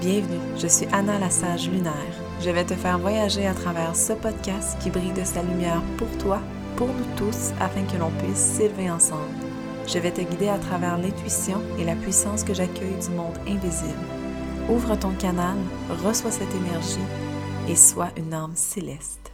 Bienvenue, je suis Anna la sage lunaire. Je vais te faire voyager à travers ce podcast qui brille de sa lumière pour toi, pour nous tous, afin que l'on puisse s'élever ensemble. Je vais te guider à travers l'intuition et la puissance que j'accueille du monde invisible. Ouvre ton canal, reçois cette énergie et sois une âme céleste.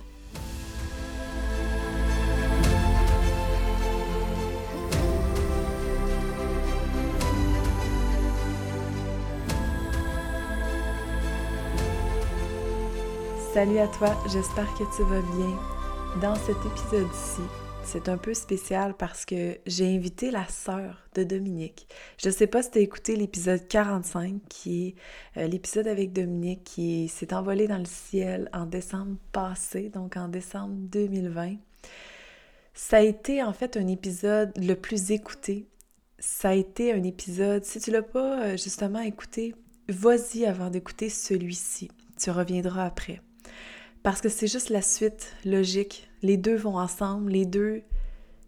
Salut à toi, j'espère que tu vas bien. Dans cet épisode-ci, c'est un peu spécial parce que j'ai invité la sœur de Dominique. Je ne sais pas si tu as écouté l'épisode 45, qui est euh, l'épisode avec Dominique qui s'est envolé dans le ciel en décembre passé, donc en décembre 2020. Ça a été en fait un épisode le plus écouté. Ça a été un épisode, si tu l'as pas euh, justement écouté, vas-y avant d'écouter celui-ci. Tu reviendras après. Parce que c'est juste la suite logique. Les deux vont ensemble, les deux.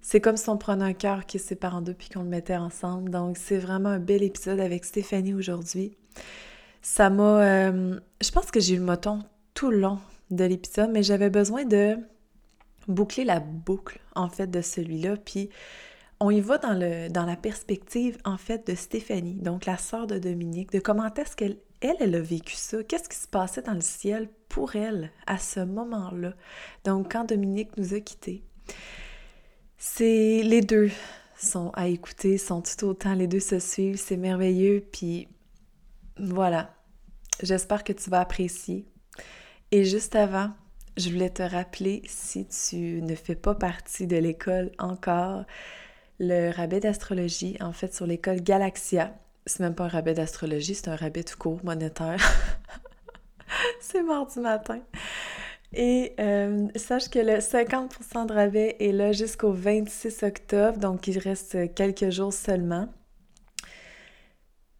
C'est comme si on prenait un cœur qui se sépare en deux puis qu'on le mettait ensemble. Donc, c'est vraiment un bel épisode avec Stéphanie aujourd'hui. Ça m'a. Euh, je pense que j'ai eu le moton tout le long de l'épisode, mais j'avais besoin de boucler la boucle, en fait, de celui-là. Puis, on y va dans, le, dans la perspective, en fait, de Stéphanie, donc la sœur de Dominique, de comment est-ce qu'elle elle, a vécu ça? Qu'est-ce qui se passait dans le ciel pour elle à ce moment-là? Donc, quand Dominique nous a quittés, c'est les deux sont à écouter, sont tout autant, les deux se suivent, c'est merveilleux, puis voilà. J'espère que tu vas apprécier. Et juste avant, je voulais te rappeler, si tu ne fais pas partie de l'école encore, le rabais d'astrologie, en fait, sur l'école Galaxia, c'est même pas un rabais d'astrologie, c'est un rabais tout court monétaire. c'est mardi matin. Et euh, sache que le 50% de rabais est là jusqu'au 26 octobre, donc il reste quelques jours seulement.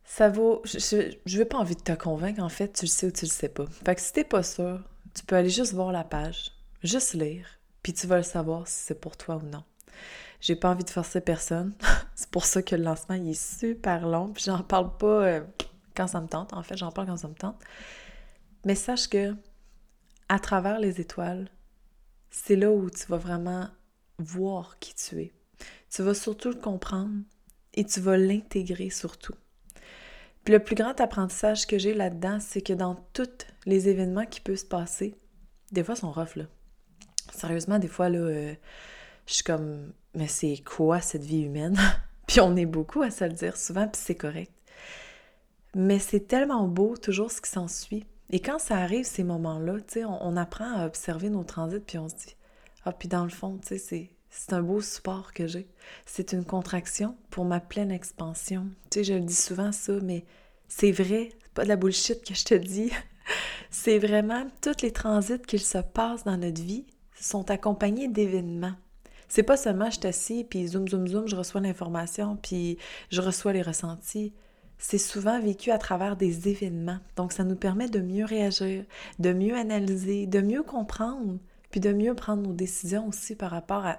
Ça vaut. Je n'ai pas envie de te convaincre, en fait, tu le sais ou tu le sais pas. Fait que si t'es pas sûr, tu peux aller juste voir la page, juste lire, puis tu vas le savoir si c'est pour toi ou non. J'ai pas envie de forcer personne. c'est pour ça que le lancement il est super long. Puis j'en parle pas euh, quand ça me tente. En fait, j'en parle quand ça me tente. Mais sache que à travers les étoiles, c'est là où tu vas vraiment voir qui tu es. Tu vas surtout le comprendre et tu vas l'intégrer surtout. Puis le plus grand apprentissage que j'ai là-dedans, c'est que dans tous les événements qui peuvent se passer, des fois, sont rough, là. Sérieusement, des fois, là, euh, je suis comme, mais c'est quoi cette vie humaine? puis on est beaucoup à se le dire souvent, puis c'est correct. Mais c'est tellement beau toujours ce qui s'ensuit. Et quand ça arrive, ces moments-là, sais, on, apprend à observer nos transits, puis on se dit, ah, puis dans le fond, sais, c'est un beau support que j'ai. C'est une contraction pour ma pleine expansion. Tu sais, je le dis souvent ça, mais c'est vrai, c'est pas de la bullshit que je te dis. c'est vraiment tous les transits qu'il se passe dans notre vie sont accompagnés d'événements. C'est pas seulement je t'assis, puis zoom, zoom, zoom, je reçois l'information, puis je reçois les ressentis. C'est souvent vécu à travers des événements. Donc, ça nous permet de mieux réagir, de mieux analyser, de mieux comprendre, puis de mieux prendre nos décisions aussi par rapport à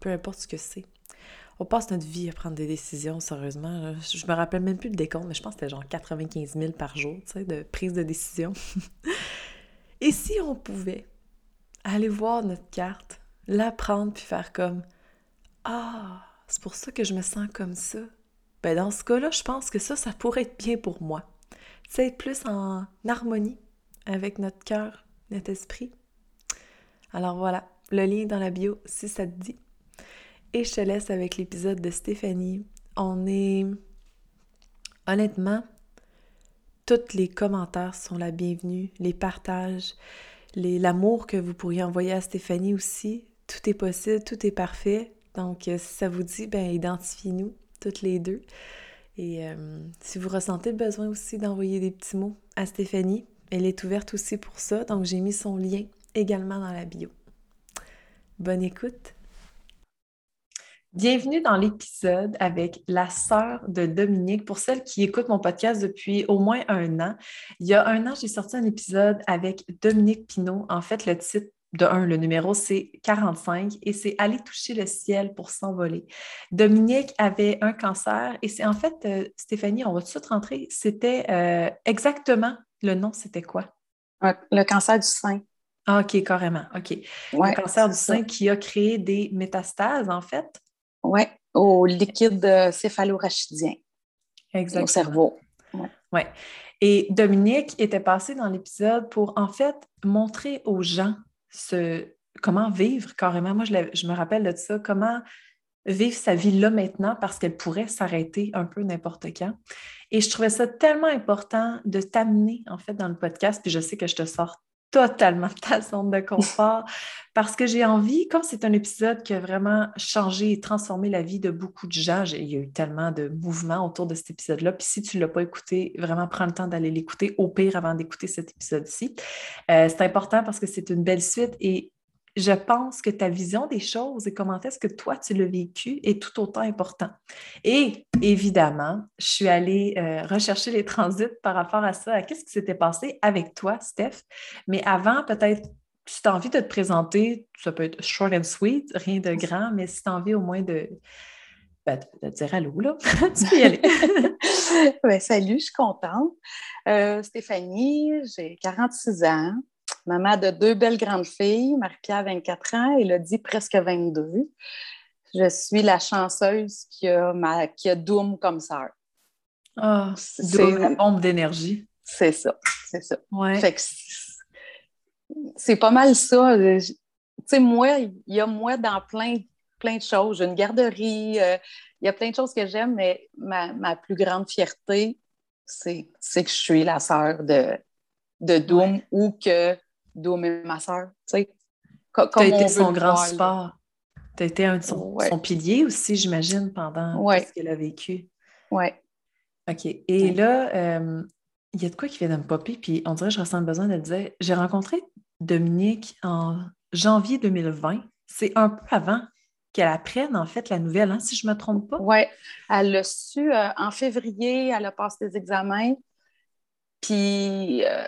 peu importe ce que c'est. On passe notre vie à prendre des décisions, sérieusement. Je me rappelle même plus le décompte, mais je pense que c'était genre 95 000 par jour, tu sais, de prise de décision. Et si on pouvait aller voir notre carte, l'apprendre puis faire comme Ah, c'est pour ça que je me sens comme ça. Ben dans ce cas-là, je pense que ça, ça pourrait être bien pour moi. C'est être plus en harmonie avec notre cœur, notre esprit. Alors voilà, le lien dans la bio si ça te dit. Et je te laisse avec l'épisode de Stéphanie. On est honnêtement, tous les commentaires sont la bienvenue, les partages, l'amour que vous pourriez envoyer à Stéphanie aussi tout est possible, tout est parfait. Donc, euh, si ça vous dit, ben identifiez-nous toutes les deux. Et euh, si vous ressentez le besoin aussi d'envoyer des petits mots à Stéphanie, elle est ouverte aussi pour ça. Donc, j'ai mis son lien également dans la bio. Bonne écoute. Bienvenue dans l'épisode avec la sœur de Dominique. Pour celles qui écoutent mon podcast depuis au moins un an, il y a un an, j'ai sorti un épisode avec Dominique Pinault. En fait, le titre de un, le numéro, c'est 45 et c'est Aller toucher le ciel pour s'envoler. Dominique avait un cancer et c'est en fait, euh, Stéphanie, on va tout de suite rentrer, c'était euh, exactement Le nom, c'était quoi? Le cancer du sein. Ah, OK, carrément. OK. le cancer du sein qui a créé des métastases, en fait? Oui, au liquide céphalorachidien. Exactement. Au cerveau. Oui. Ouais. Et Dominique était passé dans l'épisode pour, en fait, montrer aux gens ce, comment vivre carrément? Moi, je, je me rappelle de ça, comment vivre sa vie là maintenant parce qu'elle pourrait s'arrêter un peu n'importe quand? Et je trouvais ça tellement important de t'amener en fait dans le podcast, puis je sais que je te sors totalement de ta zone de confort parce que j'ai envie, comme c'est un épisode qui a vraiment changé et transformé la vie de beaucoup de gens, il y a eu tellement de mouvements autour de cet épisode-là. Puis si tu ne l'as pas écouté, vraiment prends le temps d'aller l'écouter, au pire avant d'écouter cet épisode-ci. Euh, c'est important parce que c'est une belle suite et je pense que ta vision des choses et comment est-ce que toi tu l'as vécu est tout autant important. Et évidemment, je suis allée euh, rechercher les transits par rapport à ça, à qu'est-ce qui s'était passé avec toi, Steph. Mais avant, peut-être, si tu as envie de te présenter, ça peut être short and sweet, rien de grand, mais si tu as envie au moins de, ben, de, dire allô, là, tu peux y aller. Salut, je suis contente. Euh, Stéphanie, j'ai 46 ans maman de deux belles grandes filles, Marie-Pierre, 24 ans, et Elodie, presque 22. Je suis la chanceuse qui a, ma, qui a Doom comme sœur. Ah, c'est une bombe d'énergie. C'est ça, c'est ça. c'est pas mal ça. Tu sais, moi, il y a moi dans plein, plein de choses. J'ai une garderie, euh, il y a plein de choses que j'aime, mais ma, ma, plus grande fierté, c'est que je suis la sœur de, de Doom ou que Doom ma soeur. Tu as été son grand support. Tu as été un de son, pilier aussi, j'imagine, pendant ce qu'elle a vécu. Oui. OK. Et là, euh, il y a de quoi qui vient de me popper, puis on dirait que je ressens le besoin de le dire. J'ai rencontré Dominique en janvier 2020. C'est un peu avant qu'elle apprenne, en fait, la nouvelle, hein, si je ne me trompe pas. Oui. Elle l'a su euh, en février, elle a passé des examens. Puis, euh,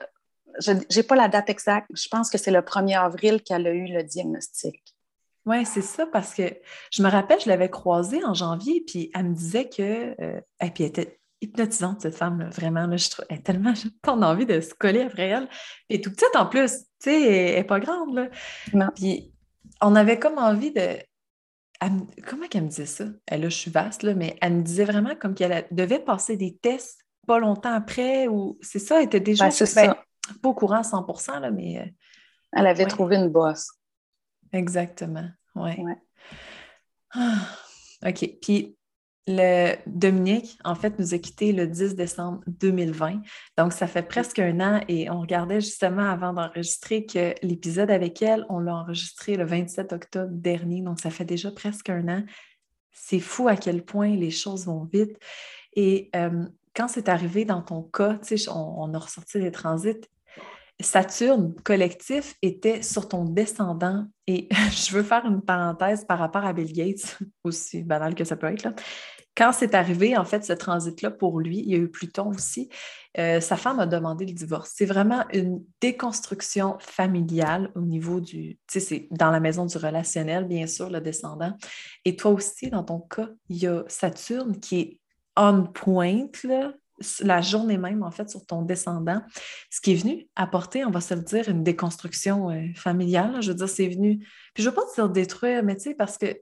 je n'ai pas la date exacte. Je pense que c'est le 1er avril qu'elle a eu le diagnostic. Oui, c'est ça, parce que je me rappelle, je l'avais croisée en janvier, puis elle me disait que. Euh, et puis elle était hypnotisante, cette femme, vraiment. Là, je trouve, elle a tellement tant envie de se coller après elle. Et tout petite en plus, tu sais, elle n'est pas grande. Là. Non. Puis on avait comme envie de. comment qu'elle me disait ça? Elle, là, je suis vaste, là, mais elle me disait vraiment comme qu'elle devait passer des tests pas longtemps après, ou c'est ça, elle était déjà. Ben, c'est ça. Pas au courant à 100 là, mais. Euh, Elle avait trouvé une bosse. Exactement. Oui. Ouais. Ah, OK. Puis, le Dominique, en fait, nous a quittés le 10 décembre 2020. Donc, ça fait presque un an et on regardait justement avant d'enregistrer que l'épisode avec elle, on l'a enregistré le 27 octobre dernier. Donc, ça fait déjà presque un an. C'est fou à quel point les choses vont vite. Et euh, quand c'est arrivé dans ton cas, on, on a ressorti les transits, Saturne collectif était sur ton descendant. Et je veux faire une parenthèse par rapport à Bill Gates, aussi banal que ça peut être. Là. Quand c'est arrivé, en fait, ce transit-là pour lui, il y a eu Pluton aussi, euh, sa femme a demandé le divorce. C'est vraiment une déconstruction familiale au niveau du, tu sais, c'est dans la maison du relationnel, bien sûr, le descendant. Et toi aussi, dans ton cas, il y a Saturne qui est on point, là, la journée même, en fait, sur ton descendant, ce qui est venu apporter, on va se le dire, une déconstruction euh, familiale. Je veux dire, c'est venu. Puis je ne veux pas dire détruire, mais tu sais, parce que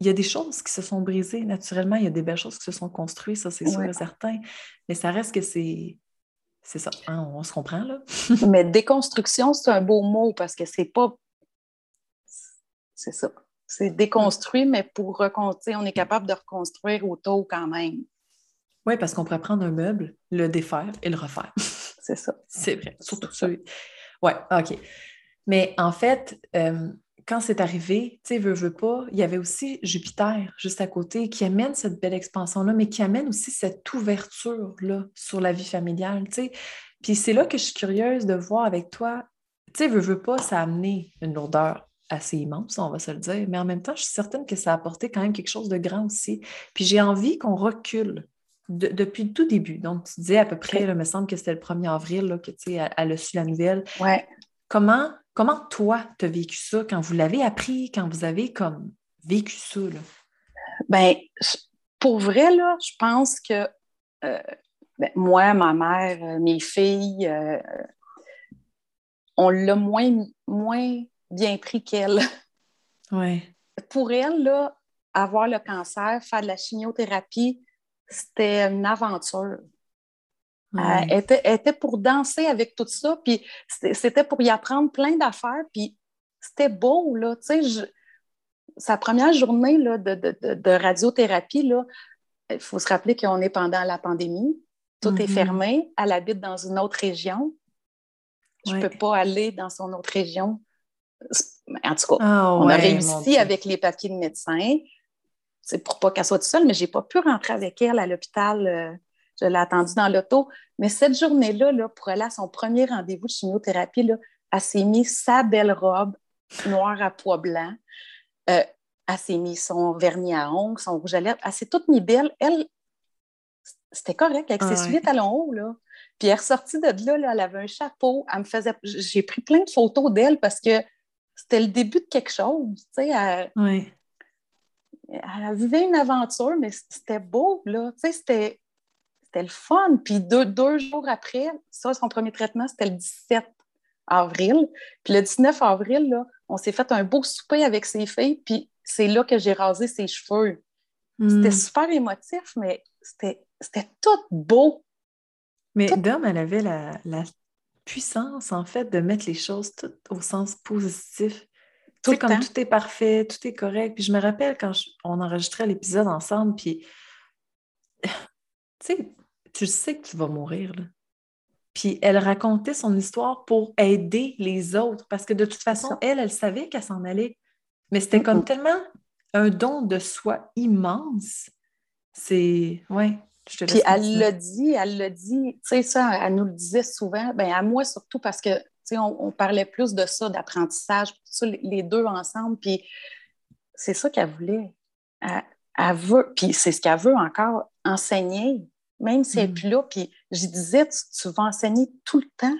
il y a des choses qui se sont brisées naturellement, il y a des belles choses qui se sont construites, ça, c'est sûr et certain. Mais ça reste que c'est. C'est ça, hein, on se comprend, là. mais déconstruction, c'est un beau mot parce que c'est pas. C'est ça. C'est déconstruit, mais pour reconstruire, on est capable de reconstruire autour quand même. Oui, parce qu'on pourrait prendre un meuble, le défaire et le refaire. C'est ça. C'est vrai. Surtout ça. Oui, OK. Mais en fait, euh, quand c'est arrivé, tu sais, veux, veux pas, il y avait aussi Jupiter juste à côté qui amène cette belle expansion-là, mais qui amène aussi cette ouverture-là sur la vie familiale, tu sais. Puis c'est là que je suis curieuse de voir avec toi, tu sais, veux, veux pas, ça a amené une lourdeur assez immense, on va se le dire, mais en même temps, je suis certaine que ça a apporté quand même quelque chose de grand aussi. Puis j'ai envie qu'on recule depuis le tout début. Donc, tu disais à peu près, il me semble que c'était le 1er avril là, que tu elle, elle, a su la nouvelle. Ouais. Comment, comment toi, tu as vécu ça quand vous l'avez appris, quand vous avez comme vécu ça? Là? Ben, pour vrai, là, je pense que euh, ben, moi, ma mère, euh, mes filles, euh, on l'a moins, moins bien pris qu'elle. Ouais. Pour elle, là, avoir le cancer, faire de la chimiothérapie, c'était une aventure. elle, était, était, pour danser avec tout ça, puis c'était pour y apprendre plein d'affaires, puis c'était beau, là, tu sais, sa première journée là, de, de, de, radiothérapie, là, il faut se rappeler qu'on est pendant la pandémie, tout est mm-hmm. fermé, elle habite dans une autre région. Je ne peux pas aller dans son autre région. En tout cas, ah on a réussi avec les papiers de médecin. C'est pour pas qu'elle soit toute seule, mais je n'ai pas pu rentrer avec elle à l'hôpital. Euh, je l'ai attendue dans l'auto. Mais cette journée-là, là, pour aller à son premier rendez-vous de chimiothérapie, là, elle s'est mis sa belle robe noire à pois blanc. Euh, elle s'est mis son vernis à ongles, son rouge à lèvres. Elle s'est toute mis belle. Elle, c'était correct avec ses ah souliers talons hauts, là. Puis elle est ressortie de là, là, elle avait un chapeau. Elle me faisait... J'ai pris plein de photos d'elle parce que c'était le début de quelque chose, tu sais. Elle... Oui. elle vivait une aventure, mais c'était beau, là. Tu sais, c'était... c'était le fun. Puis deux, deux jours après, ça, son premier traitement, c'était le 17 avril. Puis le 19 avril, là, on s'est fait un beau souper avec ses filles, puis c'est là que j'ai rasé ses cheveux. C'était hmm. super émotif, mais c'était tout beau. Mais Dom, elle avait la, puissance, en fait, de mettre les choses toutes au sens positif. Tout sais, comme tout est parfait, tout est correct. Puis je me rappelle quand on enregistrait l'épisode ensemble, puis tu sais, tu sais que tu vas mourir, là. Puis elle racontait son histoire pour aider les autres parce que de toute façon, elle, elle savait qu'elle s'en allait. Mais c'était comme tellement un don de soi immense. C'est. Ouais. Je te Puis elle l'a dit, elle l'a dit, tu sais, ça, elle nous le disait souvent, ben à moi surtout parce que, tu sais, on, parlait plus de ça, d'apprentissage, les deux ensemble, puis c'est ça qu'elle voulait. Elle, veut, puis c'est ce qu'elle veut encore, enseigner même si elle n'est mm. plus là. Puis je disais, tu, vas enseigner tout le temps.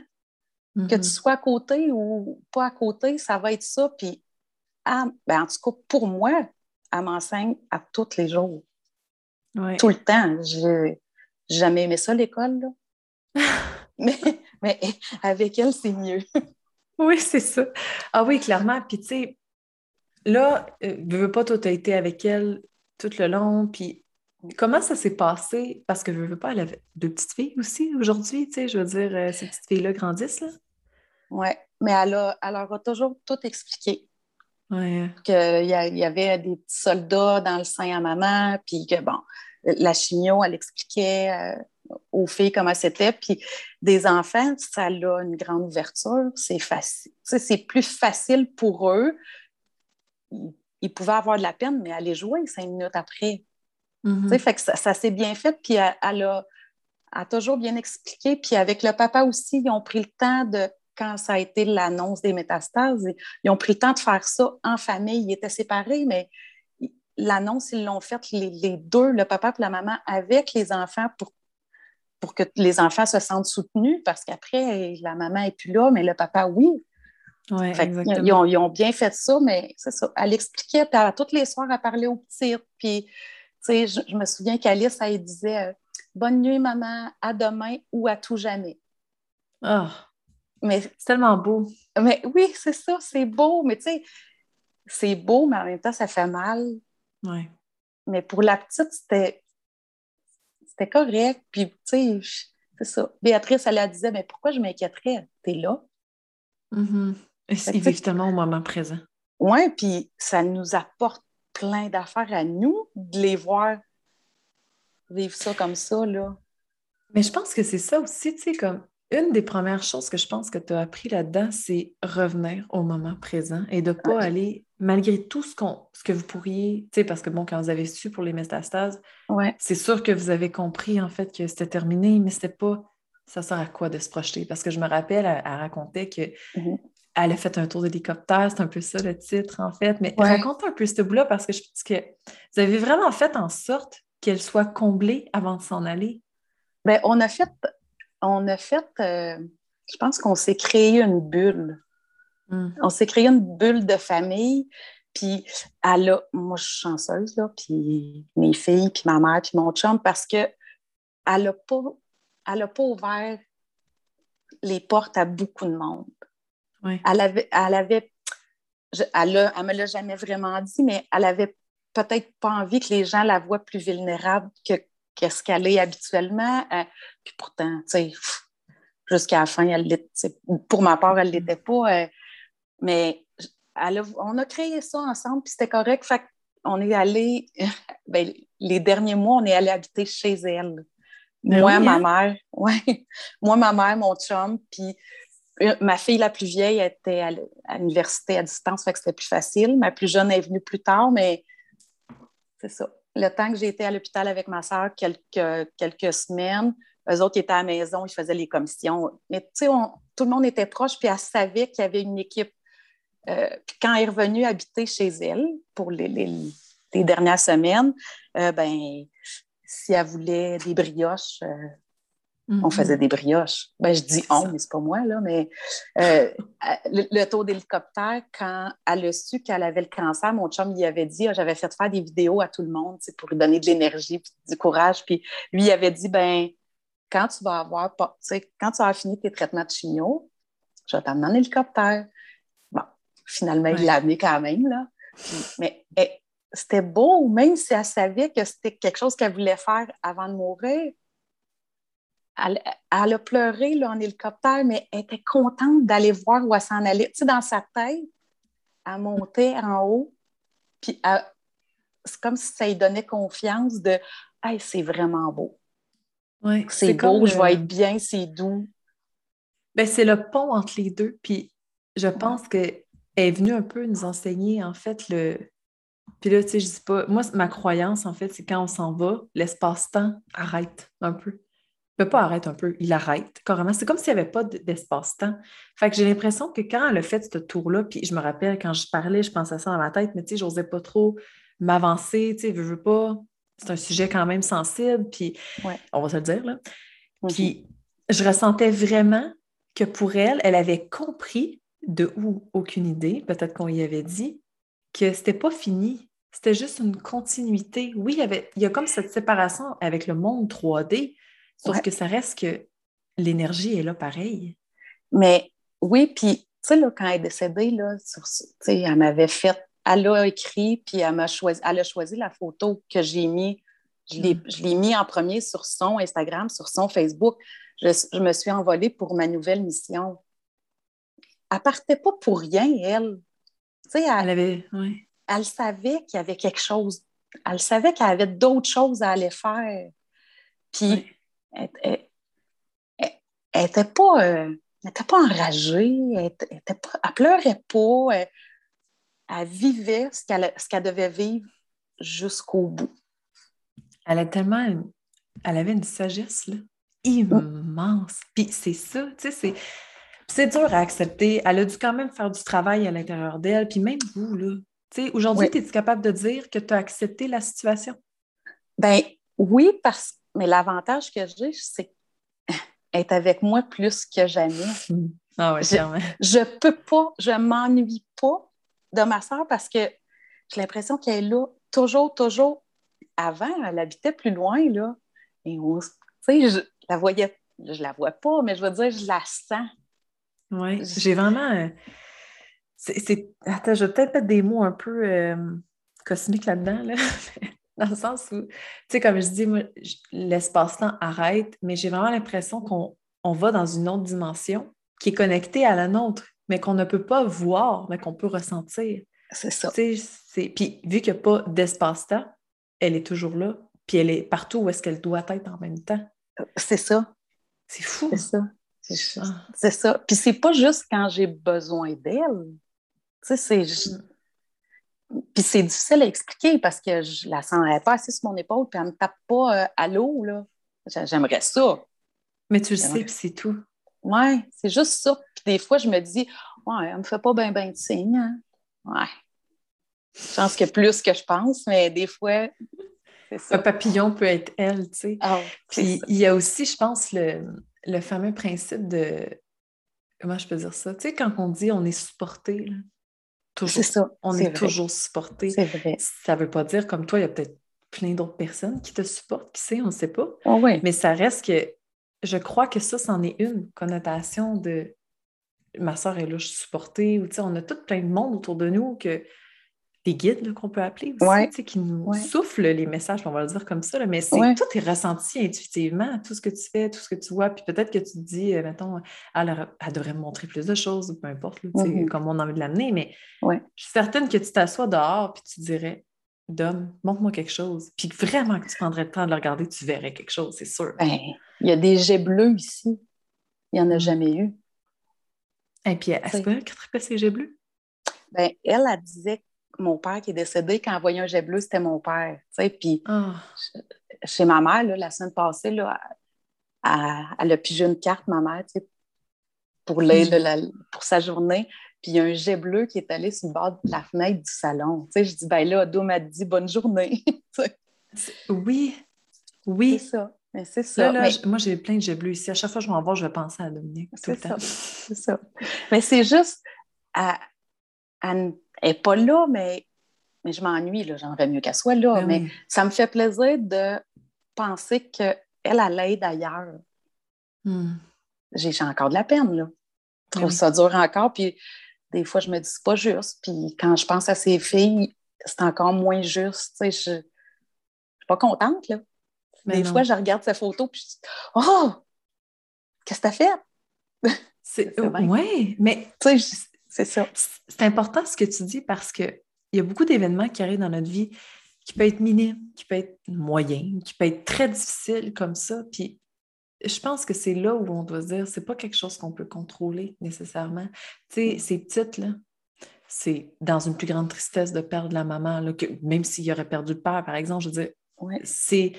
Que tu mm-hmm. sois à côté ou pas à côté, ça va être ça. Puis, ben, en tout cas, pour moi, elle m'enseigne à tous les jours. Tout le temps. J'ai jamais aimé ça, l'école. mais, mais avec elle, c'est mieux. oui, c'est ça. Ah oui, clairement. Puis, tu sais, là, euh, veux pas, toi, tu as été avec elle tout le long. Puis, Comment ça s'est passé? Parce que je veux pas, elle avait deux petites filles aussi aujourd'hui, tu sais, je veux dire, euh, ces petites filles-là grandissent, là. Oui, mais elle, a, elle leur a toujours tout expliqué. Ouais. Qu'il y, y, avait des petits soldats dans le sein à maman, puis que, bon, la chimio, elle expliquait euh, aux filles comment c'était, puis des enfants, ça a une grande ouverture, c'est facile. C'est plus facile pour eux. Ils, pouvaient avoir de la peine, mais aller jouer cinq minutes après. Mm-hmm. Fait que ça, s'est bien fait, puis elle, a, toujours bien expliqué. Puis avec le papa aussi, ils ont pris le temps de, quand ça a été l'annonce des métastases, ils ont pris le temps de faire ça en famille. Ils étaient séparés, mais l'annonce, ils l'ont faite les, deux, le papa et la maman, avec les enfants pour, pour que les enfants se sentent soutenus, parce qu'après, la maman n'est plus là, mais le papa, oui. Ouais, ils, ont, ils, ont, bien fait ça, mais c'est ça. Elle expliquait, puis toutes les soirs, elle parlait aux petites, puis je, me souviens qu'Alice, elle disait euh, Bonne nuit, maman, à demain ou à tout jamais. Ah! mais c'est tellement beau. Mais oui, c'est ça, c'est beau, mais tu sais, c'est beau, mais en même temps, ça fait mal. Mais pour la petite, c'était c'était correct. Puis, tu sais, c'est ça. Béatrice, elle, la disait, mais pourquoi je m'inquiéterais? T'es là. Mm -hmm. tellement au moment présent. Oui, puis ça nous apporte plein d'affaires à nous de les voir vivre ça comme ça, là. Mais je pense que c'est ça aussi, tu sais, comme une des premières choses que je pense que tu as appris là-dedans, c'est revenir au moment présent et de ne pas aller, malgré tout ce, qu'on, ce que vous pourriez, tu sais, parce que bon, quand vous avez su pour les métastases, c'est sûr que vous avez compris en fait que c'était terminé, mais c'était pas, ça sert à quoi de se projeter? Parce que je me rappelle, elle, racontait que mm-hmm elle a fait un tour d'hélicoptère, c'est un peu ça le titre en fait. Mais raconte un peu ce bout-là parce que je pense que vous avez vraiment fait en sorte qu'elle soit comblée avant de s'en aller. Bien, on a fait, on a fait, euh, je pense qu'on s'est créé une bulle. Hmm. On s'est créé une bulle de famille. Puis elle a, moi je suis chanceuse, là, puis mes filles, puis ma mère, puis mon chum, parce que elle n'a pas elle pas ouvert les portes à beaucoup de monde. Elle avait, elle avait elle, ne me l'a jamais vraiment dit, mais elle avait peut-être pas envie que les gens la voient plus vulnérable que qu'est-ce qu'elle est habituellement. Euh, puis pourtant, tu sais, jusqu'à la fin, elle pour ma part, elle ne l'était pas. Euh, mais on a créé ça ensemble, puis c'était correct. Fait on est allé, ben, les derniers mois, on est allé habiter chez elle. Ben moi, ma hein? mère, ouais. Moi, ma mère, mon chum, puis ma fille la plus vieille était à l'université à distance, fait que c'était plus facile. Ma plus jeune est venue plus tard, mais c'est ça. Le temps que été à l'hôpital avec ma soeur, quelques, quelques semaines, eux autres étaient à la maison, ils faisaient les commissions. Mais tu sais, tout le monde était proche, puis elle savait qu'il y avait une équipe. Euh, puis quand elle est revenue habiter chez elle pour les, les, dernières semaines, euh, ben, si elle voulait des brioches, euh, on mm-hmm. faisait des brioches. Ben, je dis on, mais c'est pas moi, là, mais euh, le, taux d'hélicoptère, quand elle a su qu'elle avait le cancer, mon chum lui avait dit, ah, j'avais fait faire des vidéos à tout le monde pour lui donner de l'énergie du courage. Puis lui, il avait dit, ben quand tu vas avoir, quand tu as fini tes traitements de chimio, je vais t'amener en hélicoptère. Bon, finalement, il l'a amené quand même, là. Mais eh, c'était beau, même si elle savait que c'était quelque chose qu'elle voulait faire avant de mourir elle, a pleuré là, en hélicoptère, mais elle était contente d'aller voir où elle s'en allait. Tu sais, dans sa tête, elle montait en haut, puis c'est comme si ça lui donnait confiance de Hey, c'est vraiment beau. Ouais, c'est beau, je vais être bien, c'est doux. Ben, c'est le pont entre les deux. Puis je pense qu'elle est venue un peu nous enseigner, en fait, le. Puis là, tu sais, je dis pas. Moi, ma croyance, en fait, c'est quand on s'en va, l'espace-temps arrête un peu peut pas arrêter un peu, il arrête carrément. C'est comme s'il n'y avait pas d'espace-temps. Fait que j'ai l'impression que quand elle a fait ce tour-là, puis je me rappelle quand je parlais, je pensais à ça dans ma tête, mais tu sais, j'osais pas trop m'avancer, tu sais, je veux pas. C'est un sujet quand même sensible, puis on va se le dire, là. Mm-hmm. Puis je ressentais vraiment que pour elle, elle avait compris de où, aucune idée, peut-être qu'on y avait dit, que c'était pas fini. C'était juste une continuité. Oui, il y, avait, il y a comme cette séparation avec le monde 3D, Sauf que ça reste que l'énergie est là pareil. Mais oui, puis, tu sais, quand elle est décédée, là, elle m'avait fait, elle a écrit, puis elle, m'a choisi, elle a choisi la photo que j'ai mis. Je l'ai, mm. mis en premier sur son Instagram, sur son Facebook. Je, me suis envolée pour ma nouvelle mission. Elle partait pas pour rien, elle. elle, elle, avait, elle savait qu'il y avait quelque chose. Elle savait qu'elle avait d'autres choses à aller faire. Puis, elle n'était pas, euh, pas enragée, elle, était pas, elle pleurait pas, elle, vivait ce qu'elle, ce qu'elle devait vivre jusqu'au bout. Elle a tellement, elle avait une sagesse là, immense. Puis c'est ça, tu sais, c'est, c'est dur à accepter. Elle a dû quand même faire du travail à l'intérieur d'elle. Puis même vous, là, tu sais, aujourd'hui, es-tu capable de dire que tu as accepté la situation? Ben oui, parce que mais l'avantage que j'ai, c'est être avec moi plus que jamais. Ah oui, je, je peux pas, je m'ennuie pas de ma soeur parce que j'ai l'impression qu'elle est là toujours, toujours. Avant, elle habitait plus loin, là. Et tu sais, je la voyais, je la vois pas, mais je veux dire, je la sens. Oui, j'ai vraiment. Euh, c'est, Attends, je vais peut-être mettre des mots un peu euh, cosmiques là-dedans, là. Dans le sens où, tu sais, comme je dis, l'espace-temps arrête, mais j'ai vraiment l'impression qu'on va dans une autre dimension qui est connectée à la nôtre, mais qu'on ne peut pas voir, mais qu'on peut ressentir. C'est ça. Puis vu qu'il n'y a pas d'espace-temps, elle est toujours là, puis elle est partout où est-ce qu'elle doit être en même temps. C'est ça. C'est fou. C'est ça. C'est ça. Puis c'est pas juste quand j'ai besoin d'elle. Tu sais, c'est... Mm. Puis c'est difficile à expliquer parce que je la sens pas assez sur mon épaule, puis elle ne me tape pas euh, à l'eau. Là. J'aimerais ça. Mais tu le sais, puis c'est tout. Oui, c'est juste ça. Puis des fois, je me dis, ouais, elle me fait pas bien ben de signe. Hein. Ouais. Je pense que plus que je pense, mais des fois, c'est ça. Un papillon peut être elle, tu sais. Ah, puis il y a aussi, je pense, le, le fameux principe de. Comment je peux dire ça? Tu sais, quand on dit on est supporté, là, c'est ça. On est, toujours supporté. C'est vrai. Ça ne veut pas dire, comme toi, il y a peut-être plein d'autres personnes qui te supportent, qui sait, on ne sait pas. Oh, Mais ça reste que je crois que ça, c'en est une connotation de ma soeur est là, je suis supportée, ou on a tout plein de monde autour de nous que des guides qu'on peut appeler aussi, qui nous soufflent les messages, on va le dire comme ça, mais c'est, tout est ressenti intuitivement, tout ce que tu fais, tout ce que tu vois, puis peut-être que tu te dis, euh, mettons, elle, devrait me montrer plus de choses, peu importe, mm-hmm. comme on a envie de l'amener, mais je suis certaine que tu t'assois dehors, puis tu dirais, Dom, montre-moi quelque chose. Puis vraiment que tu prendrais le temps de le regarder, tu verrais quelque chose, c'est sûr. Ben, il y a des jets bleus ici. Il n'y en a mm. jamais eu. Et puis, est-ce qu'elle trippait ces jets bleus? Ben, elle, elle disait que mon père qui est décédé, quand elle voyait un jet bleu, c'était mon père. Puis, ah. chez ma mère, la semaine passée, là, elle, a pigé une carte, ma mère, pour, mm. pour sa journée. Puis il y a un jet bleu qui est allé sur le bord de la fenêtre du salon. Je dis, ben là, Ado m'a dit bonne journée. oui, oui. C'est ça. Mais c'est ça. Moi, j'ai plein de jets bleus ici. À chaque fois que je m'en vais, je vais penser à Dominique. C'est ça. C'est ça. Mais c'est juste, elle n'est pas là, mais, mais je m'ennuie. J'aimerais mieux qu'elle soit là. Ben mais ça me fait plaisir de penser qu'elle, elle aide ailleurs. Hmm. J'ai encore de la peine, là. Je trouve ben ça dur encore. Puis des fois, je me dis, c'est pas juste. Puis quand je pense à ces filles, c'est encore moins juste. je, ne suis pas contente, là. des fois, je regarde ces photos puis je dis, oh, qu'est-ce que tu as fait? C'est, oui, mais c'est ça. C'est important ce que tu dis parce qu'il y a beaucoup d'événements qui arrivent dans notre vie qui peuvent être minimes, qui peuvent être moyens, qui peuvent être très difficiles comme ça. Puis je pense que c'est là où on doit se dire, c'est pas quelque chose qu'on peut contrôler nécessairement. Tu sais, ces petites, là, c'est dans une plus grande tristesse de perdre la maman, là, que, même s'il aurait perdu le père, par exemple, je veux dire, c'est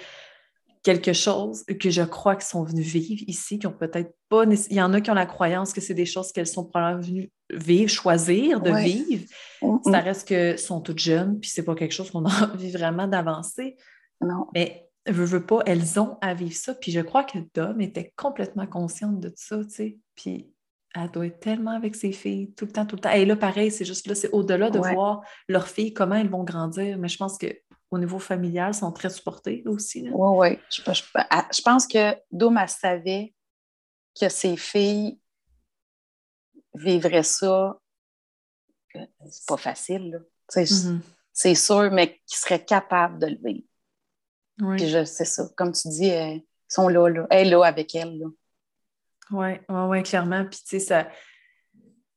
quelque chose que je crois qu'ils sont venus vivre ici, qui ont peut-être pas. Il y en a qui ont la croyance que c'est des choses qu'elles sont probablement venues vivre, choisir de vivre. Ça reste que sont toutes jeunes, puis c'est pas quelque chose qu'on a envie vraiment d'avancer. Non. Mais veux, veux pas, elles ont à vivre ça. Puis je crois que Dom était complètement consciente de ça, tu sais. Puis elle doit être tellement avec ses filles tout le temps, tout le temps. Et là, pareil, c'est juste là, c'est au-delà de voir leurs filles, comment elles vont grandir. Mais je pense qu'au niveau familial, elles sont très supportées aussi. Oui, oui. Je, pense que Dom, elle savait que ses filles vivraient ça. C'est pas facile, mm-hmm. C'est sûr, mais qu'ils seraient capables de le vivre. Oui. Puis je sais ça. Comme tu dis, ils sont là, là. Elle est là avec elle. Oui, ouais, ouais, clairement. Puis tu sais, ça...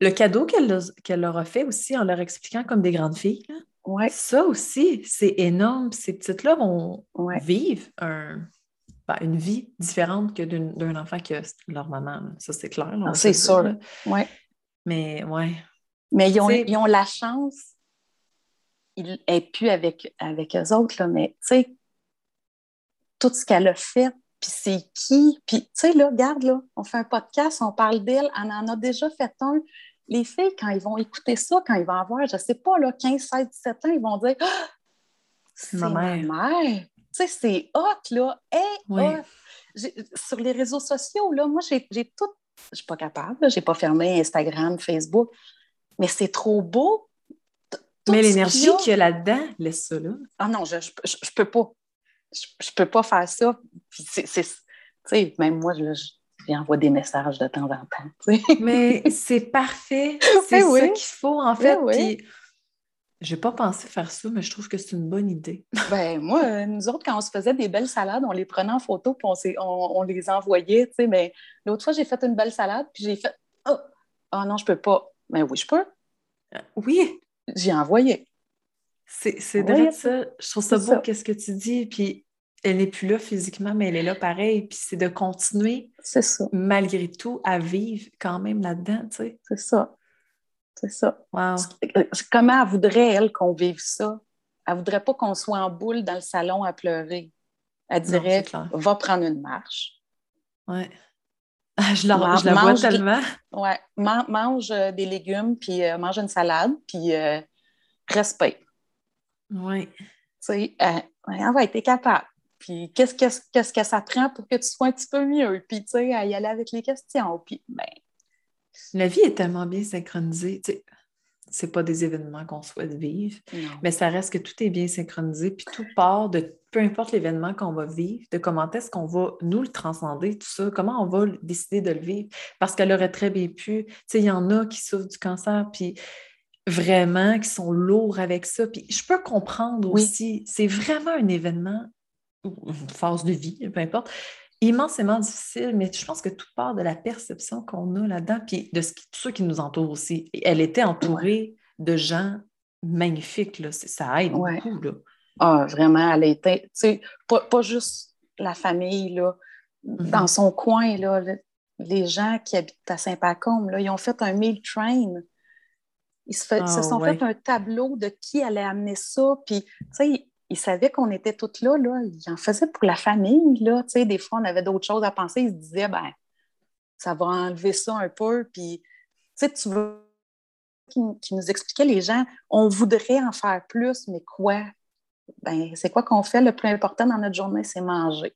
le cadeau qu'elle leur a fait aussi en leur expliquant comme des grandes filles, ouais. ça aussi, c'est énorme. Ces petites-là vont vivre un, ben, une vie différente que d'un enfant que leur maman. Ça, c'est clair. Ah, c'est sûr. Oui. Mais ouais. Mais ils ont, ils ont la chance. Il n'est plus avec, avec eux autres, là, mais tu sais, tout ce qu'elle a fait, puis c'est qui? Puis, tu sais, là, regarde, là, on fait un podcast, on parle d'elle, on en a déjà fait un. Les filles, quand ils vont écouter ça, quand ils vont avoir, je sais pas, là, 15, 16, 17 ans, ils vont dire ah, C'est ma mère. Tu sais, c'est hot, là. Hey, Sur les réseaux sociaux, là, moi, j'ai tout. Je suis pas capable, je n'ai pas fermé Instagram, Facebook, mais c'est trop beau. mais l'énergie qu'il y a là-dedans, laisse ça là. Ah non, je, je peux pas je, ne peux pas faire ça. c'est, même moi, je, envoie des messages de temps en temps. Mais c'est parfait. C'est ça qu'il faut, en fait. Puis, je n'ai pas pensé faire ça, mais je trouve que c'est une bonne idée. ben, moi, nous autres, quand on se faisait des belles salades, on les prenait en photo puis on, on, les envoyait. Mais l'autre fois, j'ai fait une belle salade, puis j'ai fait Oh, oh non, je peux pas. Mais oui, je peux. Oui. J'ai envoyé. C'est vrai ça. Je trouve ça beau, qu'est-ce que tu dis. Puis elle n'est plus là physiquement, mais elle est là pareil. Puis c'est de continuer, ça. malgré tout, à vivre quand même là-dedans, tu sais. C'est ça. C'est ça. Wow. Comment elle voudrait, elle, qu'on vive ça? Elle voudrait pas qu'on soit en boule dans le salon à pleurer. Elle dirait, va prendre une marche. Ouais. je la, je la vois tellement. Ouais. mange euh, des légumes, puis euh, mange une salade, puis euh, respecte. Oui. Tu sais, euh, on va être capable. Puis qu'est-ce que, que ça prend pour que tu sois un petit peu mieux? Puis, tu sais, à y aller avec les questions. Puis, ben... La vie est tellement bien synchronisée. Tu sais, c'est pas des événements qu'on souhaite vivre, mais ça reste que tout est bien synchronisé, puis tout part de peu importe l'événement qu'on va vivre, de comment est-ce qu'on va nous le transcender, tout ça, comment on va décider de le vivre, parce qu'elle aurait très bien pu, tu sais, il y en a qui souffrent du cancer, puis vraiment, qui sont lourds avec ça, puis je peux comprendre aussi, c'est vraiment un événement, une phase de vie, peu importe, immensément difficile, mais je pense que tout part de la perception qu'on a là-dedans, puis de ce tous ceux qui nous entourent aussi. Elle était entourée de gens magnifiques, là. ça aide beaucoup. Là. Ah, vraiment, elle était, tu sais, pas, pas, juste la famille, là, mm-hmm. dans son coin, là, les gens qui habitent à Saint-Pacôme, ils ont fait un meal train. Ils se, se ah, sont fait un tableau de qui allait amener ça, puis, tu sais, il savait qu'on était toutes là, là. Il en faisait pour la famille, là. Tu sais, des fois, on avait d'autres choses à penser. Il se disait, ben, ça va enlever ça un peu. Puis, tu sais, tu veux qui, nous expliquait les gens, on voudrait en faire plus, mais quoi? Ben, c'est quoi qu'on fait? Le plus important dans notre journée, c'est manger.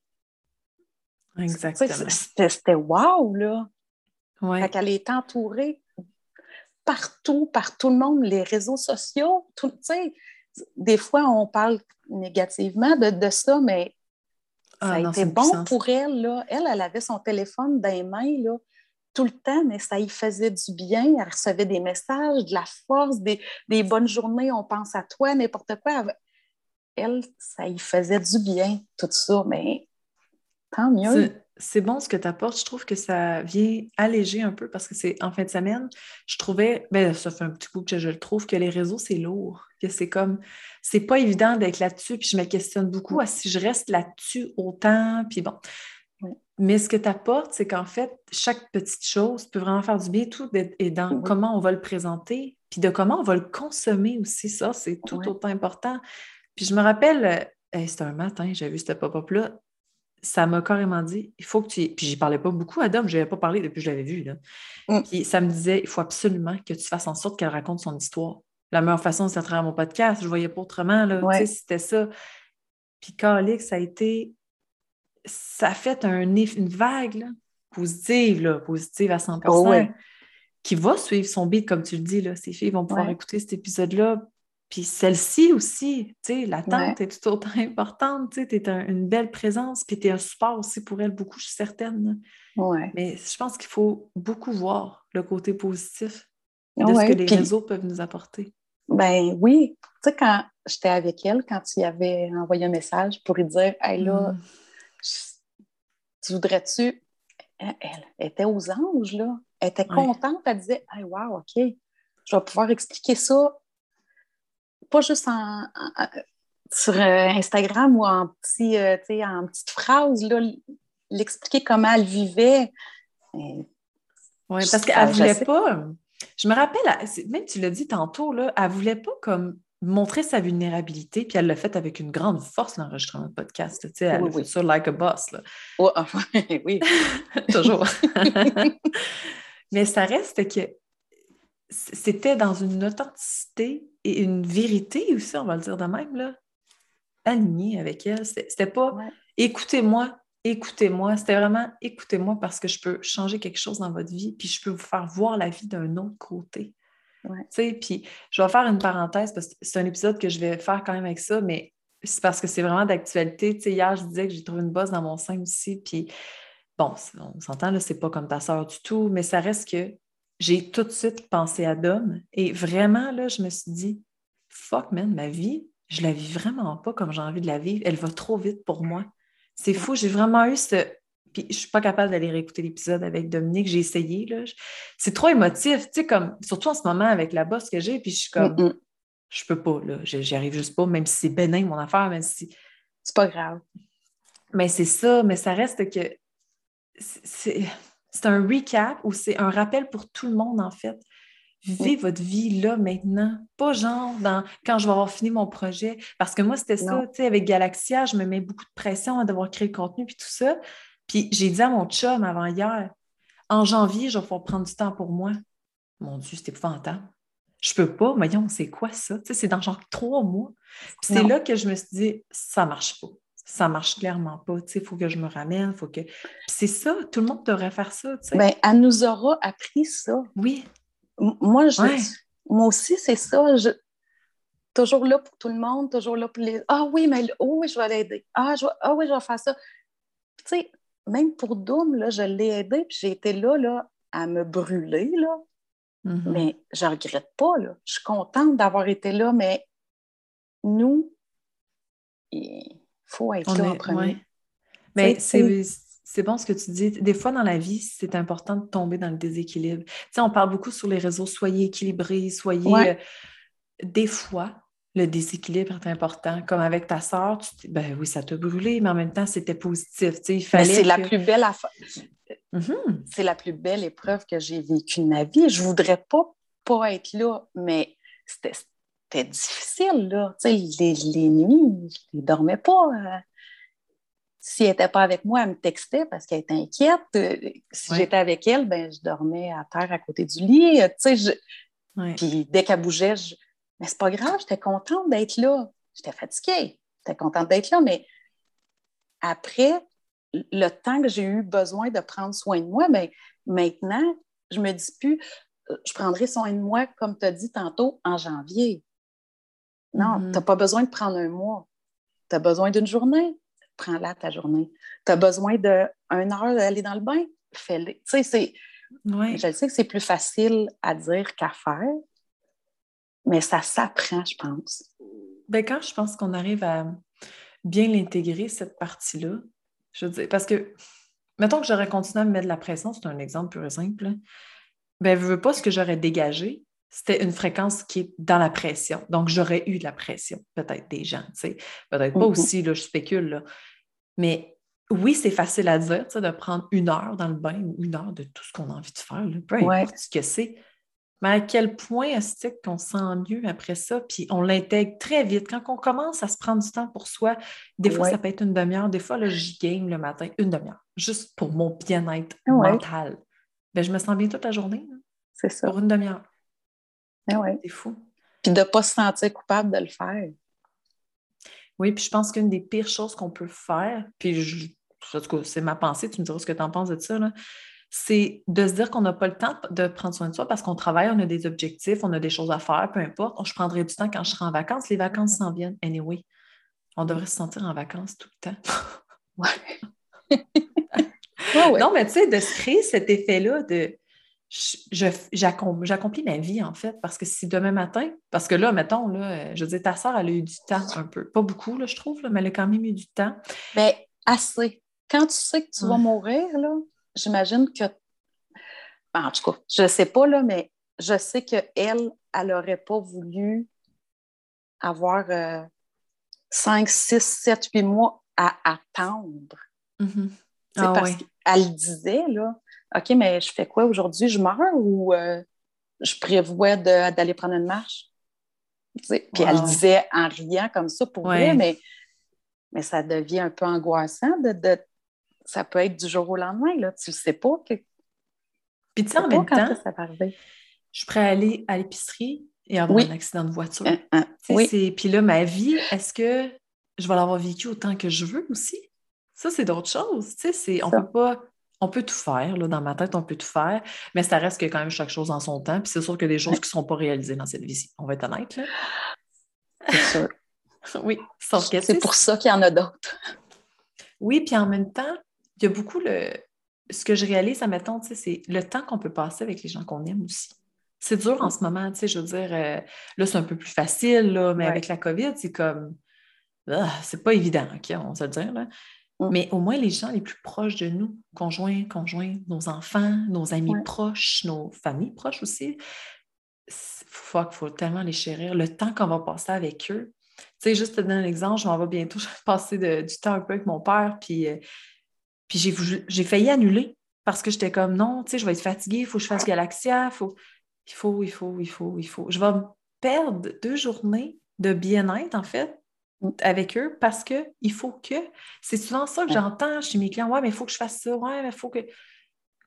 Exactement. C'était wow, là. Ouais. Fait qu'elle est entourée partout, par tout le monde, les réseaux sociaux, tu sais, des fois, on parle négativement de, ça, mais ça ah, a été bon pour elle, là. Elle, elle avait son téléphone dans les mains, là, tout le temps, mais ça y faisait du bien. Elle recevait des messages, de la force, des, bonnes journées, on pense à toi, n'importe quoi. Elle, ça y faisait du bien, tout ça, mais tant mieux c'est bon ce que tu apportes. Je trouve que ça vient alléger un peu parce que c'est en fin de semaine, je trouvais, ben, ça fait un petit coup que je le trouve, que les réseaux, c'est lourd. Que c'est comme, c'est pas évident d'être là-dessus. Puis je me questionne beaucoup à si je reste là-dessus autant. Puis bon. Mais ce que tu apportes, c'est qu'en fait, chaque petite chose peut vraiment faire du bien. Tout et dans comment on va le présenter, puis de comment on va le consommer aussi. Ça, c'est tout autant important. Puis je me rappelle, euh, c'était un matin, j'ai vu ce pop-up-là ça m'a carrément dit, il faut que tu... Puis j'y parlais pas beaucoup à Dom, je n'avais pas parlé depuis que je l'avais vu. Là. Mm. Puis ça me disait, il faut absolument que tu fasses en sorte qu'elle raconte son histoire. La meilleure façon, c'est à travers mon podcast. Je ne voyais pas autrement. Là. Tu sais, c'était ça. Puis Calix, ça a été... Ça a fait un, une vague positive, là, positive à 100% qui va suivre son beat, comme tu le dis. Là. Ces filles vont pouvoir écouter cet épisode-là puis celle-ci aussi, tu sais, l'attente est tout autant importante, tu sais, tu es une belle présence, puis tu es un support aussi pour elle, beaucoup, je suis certaine. Ouais. Mais je pense qu'il faut beaucoup voir le côté positif de ce que les réseaux peuvent nous apporter. Ben oui, tu sais, quand j'étais avec elle, quand tu y avais envoyé un message pour lui dire, hey là, mm. tu voudrais-tu. Elle, était aux anges, là. Elle était contente, elle disait, hey, wow, OK, je vais pouvoir expliquer ça pas juste sur euh, Instagram ou en, petit, euh, en petite phrase, l'expliquer comment elle vivait. Oui, parce qu'elle ne voulait pas. Je me rappelle, même tu l'as dit tantôt, là, elle ne voulait pas comme montrer sa vulnérabilité, puis elle l'a fait avec une grande force, l'enregistrement de podcast. Tu elle oui, fait like a boss. Là. oui. Toujours. Mais ça reste que c'était dans une authenticité et une vérité aussi, on va le dire de même, là, alignée avec elle. C'était pas écoutez-moi, écoutez-moi. C'était vraiment écoutez-moi parce que je peux changer quelque chose dans votre vie, puis je peux vous faire voir la vie d'un autre côté. Puis je vais faire une parenthèse parce que c'est un épisode que je vais faire quand même avec ça, mais c'est parce que c'est vraiment d'actualité. Hier, je disais que j'ai trouvé une bosse dans mon sein aussi, puis bon, on s'entend, là, c'est pas comme ta soeur du tout, mais ça reste que j'ai tout de suite pensé à Dom et vraiment, là, je me suis dit, fuck, man, ma vie, je la vis vraiment pas comme j'ai envie de la vivre. Elle va trop vite pour moi. C'est fou, j'ai vraiment eu ce. Puis je suis pas capable d'aller réécouter l'épisode avec Dominique, j'ai essayé, là. C'est trop émotif, tu sais, comme, surtout en ce moment avec la bosse que j'ai, puis je suis comme, mm, mm. je peux pas, là, j'y arrive juste pas, même si c'est bénin mon affaire, même si. C'est pas grave. Mais c'est ça, mais ça reste que. C'est c'est un recap ou c'est un rappel pour tout le monde, en fait. Vivez votre vie là maintenant, pas genre dans, quand je vais avoir fini mon projet. Parce que moi, c'était ça, tu sais, avec Galaxia, je me mets beaucoup de pression à devoir créer le contenu puis tout ça. Puis j'ai dit à mon chum avant hier, en janvier, je vais pouvoir prendre du temps pour moi. Mon Dieu, c'était épouvantable. Je peux pas, voyons, c'est quoi ça? Tu sais, c'est dans genre trois mois. Puis c'est là que je me suis dit, ça marche pas ça marche clairement pas. Il faut que je me ramène, faut que. C'est ça, tout le monde devrait faire ça. Bien, elle nous aura appris ça. Oui. moi, je, moi aussi, c'est ça. Toujours là pour tout le monde, toujours là pour les. Ah oui, mais oh oui, je vais l'aider. Ah, ah oui, je vais faire ça. Tu sais, même pour Doom, là, je l'ai aidé, puis j'ai été là, là à me brûler, là. Mm-hmm. Mais je ne regrette pas, là. Je suis contente d'avoir été là, mais nous, faut être là en premier. Mais c'est bon ce que tu dis. Des fois, dans la vie, c'est important de tomber dans le déséquilibre. Tu sais, on parle beaucoup sur les réseaux, soyez équilibrés, soyez... Euh, des fois, le déséquilibre est important. Comme avec ta soeur, ben oui, ça t'a brûlé, mais en même temps, c'était positif. Tu sais, c'est la plus belle affaire. Mm-hmm. C'est la plus belle épreuve que j'ai vécue de ma vie. Je voudrais pas pas être là, mais c'était difficile, là. Tu sais, les, les nuits, je ne dormais pas. Euh, si elle n'était pas avec moi, elle me textait parce qu'elle était inquiète. Euh, si j'étais avec elle, ben, je dormais à terre à côté du lit. Puis dès qu'elle bougeait, je... mais c'est pas grave, j'étais contente d'être là. J'étais fatiguée. J'étais contente d'être là, mais après, le temps que j'ai eu besoin de prendre soin de moi, ben, maintenant, je me dis plus, euh, je prendrai soin de moi, comme tu as dit tantôt, en janvier. Non, mm-hmm. tu n'as pas besoin de prendre un mois. Tu as besoin d'une journée prends-la ta journée. Tu as besoin d'une heure d'aller dans le bain, fais-le. Tu sais, c'est. Je sais que c'est plus facile à dire qu'à faire, mais ça s'apprend, je pense. Ben, quand je pense qu'on arrive à bien l'intégrer, cette partie-là, je veux dire, parce que, mettons que j'aurais continué à me mettre de la pression, c'est un exemple pur et simple, ben, je veux pas ce que j'aurais dégagé, c'était une fréquence qui est dans la pression. Donc, j'aurais eu de la pression, peut-être des gens, tu sais. Peut-être pas mm-hmm. aussi, là, je spécule, là. Mais oui, c'est facile à dire, tu sais, de prendre une heure dans le bain ou une heure de tout ce qu'on a envie de faire, peu importe ce que c'est. Mais à quel point est-ce qu'on se sent mieux après ça? Puis on l'intègre très vite. Quand on commence à se prendre du temps pour soi, des fois, ça peut être une demi-heure. Des fois, là, je game le matin, une demi-heure, juste pour mon bien-être mental. Ben, je me sens bien toute la journée. C'est ça. Pour une demi-heure. Ah c'est fou. Puis de ne pas se sentir coupable de le faire. Oui, puis je pense qu'une des pires choses qu'on peut faire, puis je, c'est ma pensée, tu me diras ce que tu en penses de ça, c'est de se dire qu'on n'a pas le temps de prendre soin de soi parce qu'on travaille, on a des objectifs, on a des choses à faire, peu importe. Je prendrai du temps quand je serai en vacances. Les vacances s'en viennent, anyway. On devrait se sentir en vacances tout le temps. ouais. Non, mais tu sais, de se créer cet effet-là de j'accomplis ma vie, en fait, parce que si demain matin, parce que là, mettons, là, je veux dire, ta soeur, elle a eu du temps un peu. Pas beaucoup, là, je trouve, mais elle a quand même eu du temps. Mais assez. Quand tu sais que tu vas mourir, là, j'imagine que. En tout cas, je ne sais pas, là, mais je sais qu'elle, elle n'aurait pas voulu avoir 5, 6, 7, 8 mois à attendre. Mm-hmm. C'est ah parce qu'elle disait, là, OK, mais je fais quoi aujourd'hui? Je meurs ou euh, je prévois d'aller prendre une marche? Puis elle disait en riant comme ça pour vrai, mais, mais ça devient un peu angoissant. De, ça peut être du jour au lendemain, là. Tu ne sais pas. Que, Puis tu sais, en même temps, je suis prête à aller à l'épicerie et avoir un accident de voiture. Hein, hein, oui. Puis là, ma vie, est-ce que je vais l'avoir vécu autant que je veux aussi? Ça, c'est d'autres choses. Tu sais, on ne peut pas on peut tout faire, là, dans ma tête, on peut tout faire, mais ça reste que quand même chaque chose en son temps. Puis c'est sûr qu'il y a des choses qui ne seront pas réalisées dans cette vie-ci. On va être honnête. Là. C'est sûr. oui, C'est pour ça qu'il y en a d'autres. Oui, puis en même temps, il y a beaucoup le. Ce que je réalise, admettons, c'est le temps qu'on peut passer avec les gens qu'on aime aussi. C'est dur en ce moment, tu sais, je veux dire, euh, là, c'est un peu plus facile, là, mais avec la COVID, c'est comme. Ah, c'est pas évident, OK, on va se dire. Là. Mm. Mais au moins, les gens les plus proches de nous, conjoints, conjoints, nos enfants, nos amis proches, nos familles proches aussi, il faut tellement les chérir. Le temps qu'on va passer avec eux. Tu sais, juste te donner un exemple, je m'en vais bientôt passer du temps un peu avec mon père, puis, euh, puis j'ai failli annuler parce que j'étais comme non, tu sais, je vais être fatiguée, il faut que je fasse Galaxia, faut, il faut, il faut, il faut, il faut. Je vais perdre deux journées de bien-être, en fait, avec eux parce qu'il faut que. C'est souvent ça que j'entends chez mes clients. Ouais, mais il faut que je fasse ça. Ouais, mais il faut que.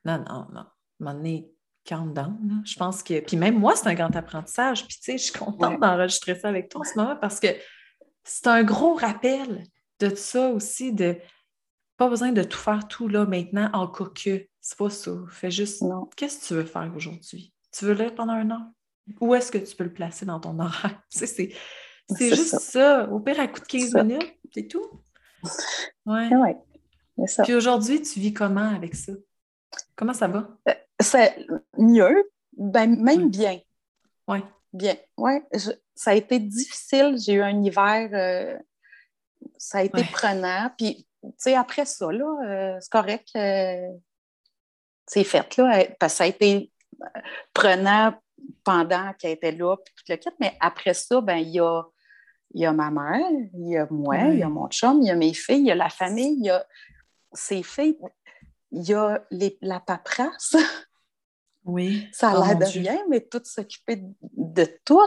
Non, non, non. M'en est calme down. Je pense que. Puis même moi, c'est un grand apprentissage. Puis tu sais, je suis contente d'enregistrer ça avec toi en ce moment parce que c'est un gros rappel de ça aussi, de pas besoin de tout faire tout là maintenant en cas que. C'est pas ça. Fais juste. Qu'est-ce que tu veux faire aujourd'hui? Tu veux lire pendant un an? où est-ce que tu peux le placer dans ton horaire? c'est juste ça. Au pire, à coup de 15 minutes, c'est tout. Ouais. ouais. Ça. Puis aujourd'hui, tu vis comment avec ça? Comment ça va? Euh, c'est mieux, ben, même bien. Oui. Bien. Ouais. ça a été difficile. J'ai eu un hiver, euh, ça a été prenant. Puis, tu sais, après ça, là, euh, c'est correct. c'est fait, là, parce que ça a été prenant pendant qu'elle était là, puis tout le kit. Mais après ça, ben il y a, y a ma mère, il y a moi, il y a mon chum, il y a mes filles, il y a la famille, il y a ses filles, il y a les, la paperasse. Oui. Ça a oh l'air de rien, mais tout s'occuper de, tout.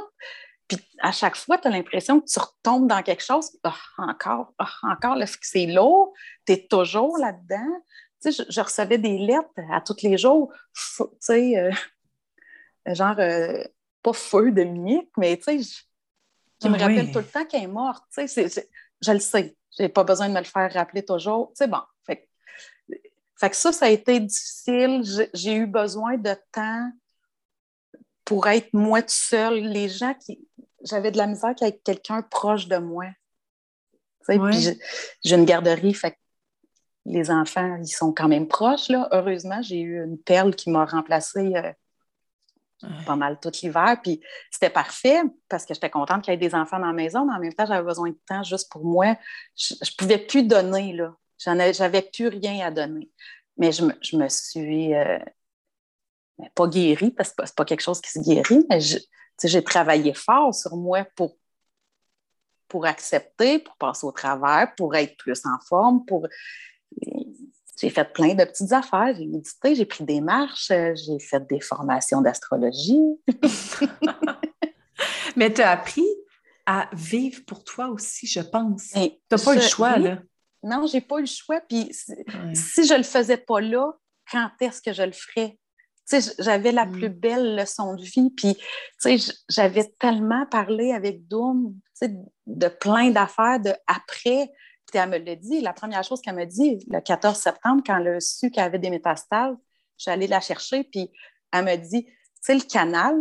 Puis à chaque fois, tu as l'impression que tu retombes dans quelque chose. Ah, encore, ah, encore, c'est lourd. Tu es toujours là-dedans. Tu sais, je, recevais des lettres à tous les jours. Tu sais, euh, genre, euh, pas feu de Mick, mais tu sais, qui me ah rappelle tout le temps qu'elle est morte. Tu sais, je le sais. J'ai pas besoin de me le faire rappeler toujours. Tu sais, bon. Fait, fait que ça, ça a été difficile. J'ai eu besoin de temps pour être moi toute seule. Les gens qui. J'avais de la misère avec quelqu'un proche de moi. Tu sais, j'ai une garderie, fait les enfants, ils sont quand même proches. Là. Heureusement, j'ai eu une perle qui m'a remplacée euh, pas mal tout l'hiver. Puis c'était parfait parce que j'étais contente qu'il y ait des enfants dans la maison, mais en même temps, j'avais besoin de temps juste pour moi. Je ne pouvais plus donner, là. J'avais plus rien à donner. Mais je me, je me suis euh, pas guérie parce que c'est pas quelque chose qui se guérit, mais j'ai travaillé fort sur moi pour, pour accepter, pour passer au travers, pour être plus en forme, pour j'ai fait plein de petites affaires. J'ai médité, j'ai pris des marches, euh, j'ai fait des formations d'astrologie. Mais tu as appris à vivre pour toi aussi, je pense. Tu n'as pas eu le choix, là. Non, j'ai pas eu le choix. Puis si, je je le faisais pas là, quand est-ce que je le ferais? j'avais la mm. plus belle leçon de vie. Puis, j'avais tellement parlé avec Doom, de plein d'affaires de après elle me l'a dit, la première chose qu'elle m'a dit, le 14 septembre, quand elle a su qu'elle avait des métastases, je suis allée la chercher, puis elle me dit, tu sais, le canal,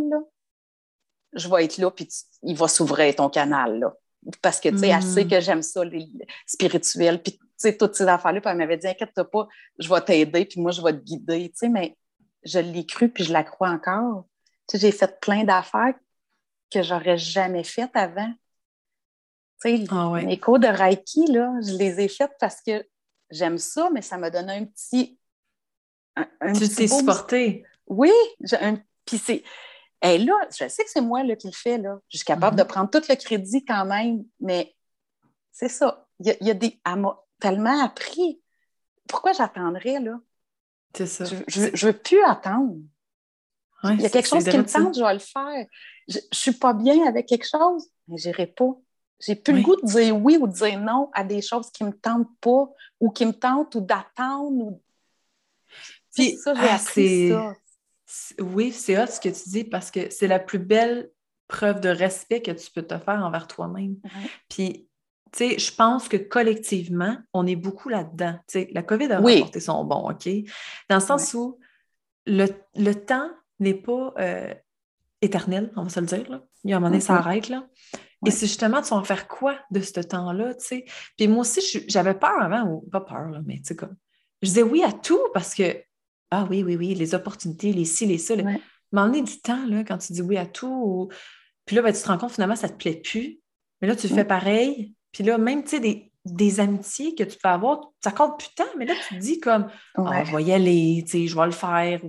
je vais être là, puis il va s'ouvrir ton canal, là. Parce que, tu sais, elle sait mm. que j'aime ça, les, spirituel, puis, tu sais, toutes ces affaires-là. Puis elle m'avait dit, inquiète-toi pas, je vais t'aider, puis moi, je vais te guider, tu sais, mais je l'ai cru, puis je la crois encore. Tu sais, j'ai fait plein d'affaires que j'aurais jamais faites avant. Ah mes cours de Reiki, là, je les ai faites parce que j'aime ça, mais ça m'a donné un petit. Un, tu t'es supporté. Oui, puis c'est. là, je sais que c'est moi là, qui le fais. Là. Je suis capable de mm-hmm. prendre tout le crédit quand même, mais c'est ça. Il y a, des. Elle m'a tellement appris. Pourquoi j'attendrais, là? C'est ça. Je, ne veux plus attendre. Il y a quelque chose qui me tente, je vais le faire. Je, ne suis pas bien avec quelque chose, mais n'irai pas. J'ai plus le goût de dire oui ou de dire non à des choses qui ne me tentent pas ou qui me tentent ou d'attendre. Puis, ça, j'ai ah, appris ça. Oui, c'est hot ce que tu dis parce que c'est la plus belle preuve de respect que tu peux te faire envers toi-même. Puis, tu sais, je pense que collectivement, on est beaucoup là-dedans. Tu sais, la COVID a oui. son bon, OK? Dans le sens où le, temps n'est pas euh, éternel, on va se le dire. Là. Il y a un moment donné, ça arrête. Là. Et c'est justement, tu vas en faire quoi de ce temps-là, tu sais? Puis moi aussi, j'avais peur avant, ou pas peur, là, mais tu sais, comme, je disais oui à tout parce que, ah oui, oui, oui, les opportunités, les ci, les ça. On est du temps, là, quand tu dis oui à tout. Puis là, ben, tu te rends compte, finalement, ça ne te plaît plus. Mais là, tu fais pareil. Puis là, même, tu sais, des, des amitiés que tu peux avoir, ça compte plus tant, mais là, tu te dis comme, ah, je vais y aller, tu sais, je vais le faire.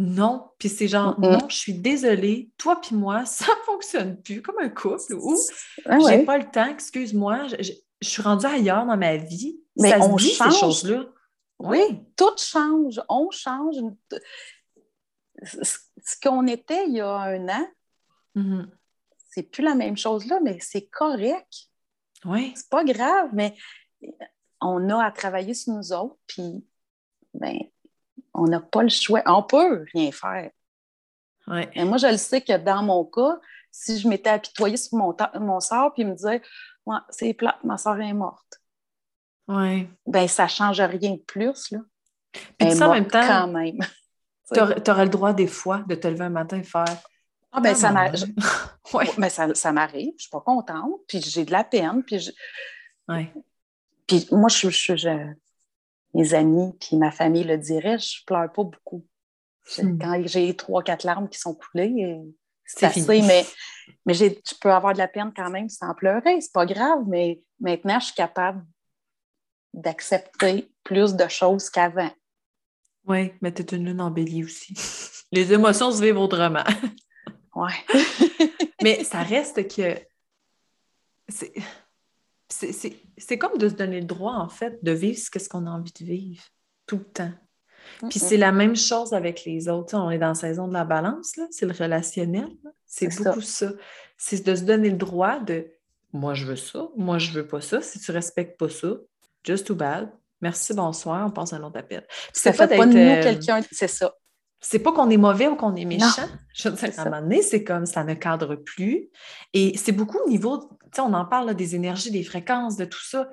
Non. Puis c'est genre, non, je suis désolée, toi puis moi, ça ne fonctionne plus comme un couple ou ah j'ai pas le temps, excuse-moi, je, suis rendue ailleurs dans ma vie. Mais on change. ces choses-là. Oui, tout change. On change. Ce qu'on était il y a un an, mm-hmm. c'est plus la même chose là, mais c'est correct. Oui. C'est pas grave, mais on a à travailler sur nous autres, puis ben, on n'a pas le choix. On peut rien faire. Et moi, je le sais que dans mon cas, si je m'étais apitoyée sur mon, mon sort puis me disait ouais, c'est plate, ma soeur est morte. Ouais. Ben, ça ne change rien de plus. Là. Puis ça, en même temps, quand même. tu aurais le droit des fois de te lever un matin et faire Ah, ben, ça m'arrive. Mais ça, ça m'arrive. Je suis pas contente. Puis j'ai de la peine. Puis, je... puis moi, je, je, mes amis puis ma famille le diraient, je pleure pas beaucoup. Quand j'ai trois, quatre larmes qui sont coulées, c'est assez, mais, mais je peux avoir de la peine quand même sans pleurer. C'est pas grave, mais maintenant, je suis capable d'accepter plus de choses qu'avant. Oui, mais tu es une lune embellie aussi. Les émotions se vivent autrement. Oui. mais ça reste que c'est comme de se donner le droit, en fait, de vivre ce qu'on a envie de vivre tout le temps. Puis c'est la même chose avec les autres. on est dans la saison de la balance, c'est le relationnel. C'est beaucoup ça. C'est de se donner le droit de moi, je veux ça, moi, je veux pas ça. Si tu respectes pas ça, just too bad. Merci, bonsoir, on passe à un autre appel. Ça fait pas de nous euh, quelqu'un, c'est ça. C'est pas qu'on est mauvais ou qu'on est méchant. Je veux dire, à un moment donné, c'est comme ça ne cadre plus. Et c'est beaucoup au niveau, tu sais, on en parle des énergies, des fréquences, de tout ça.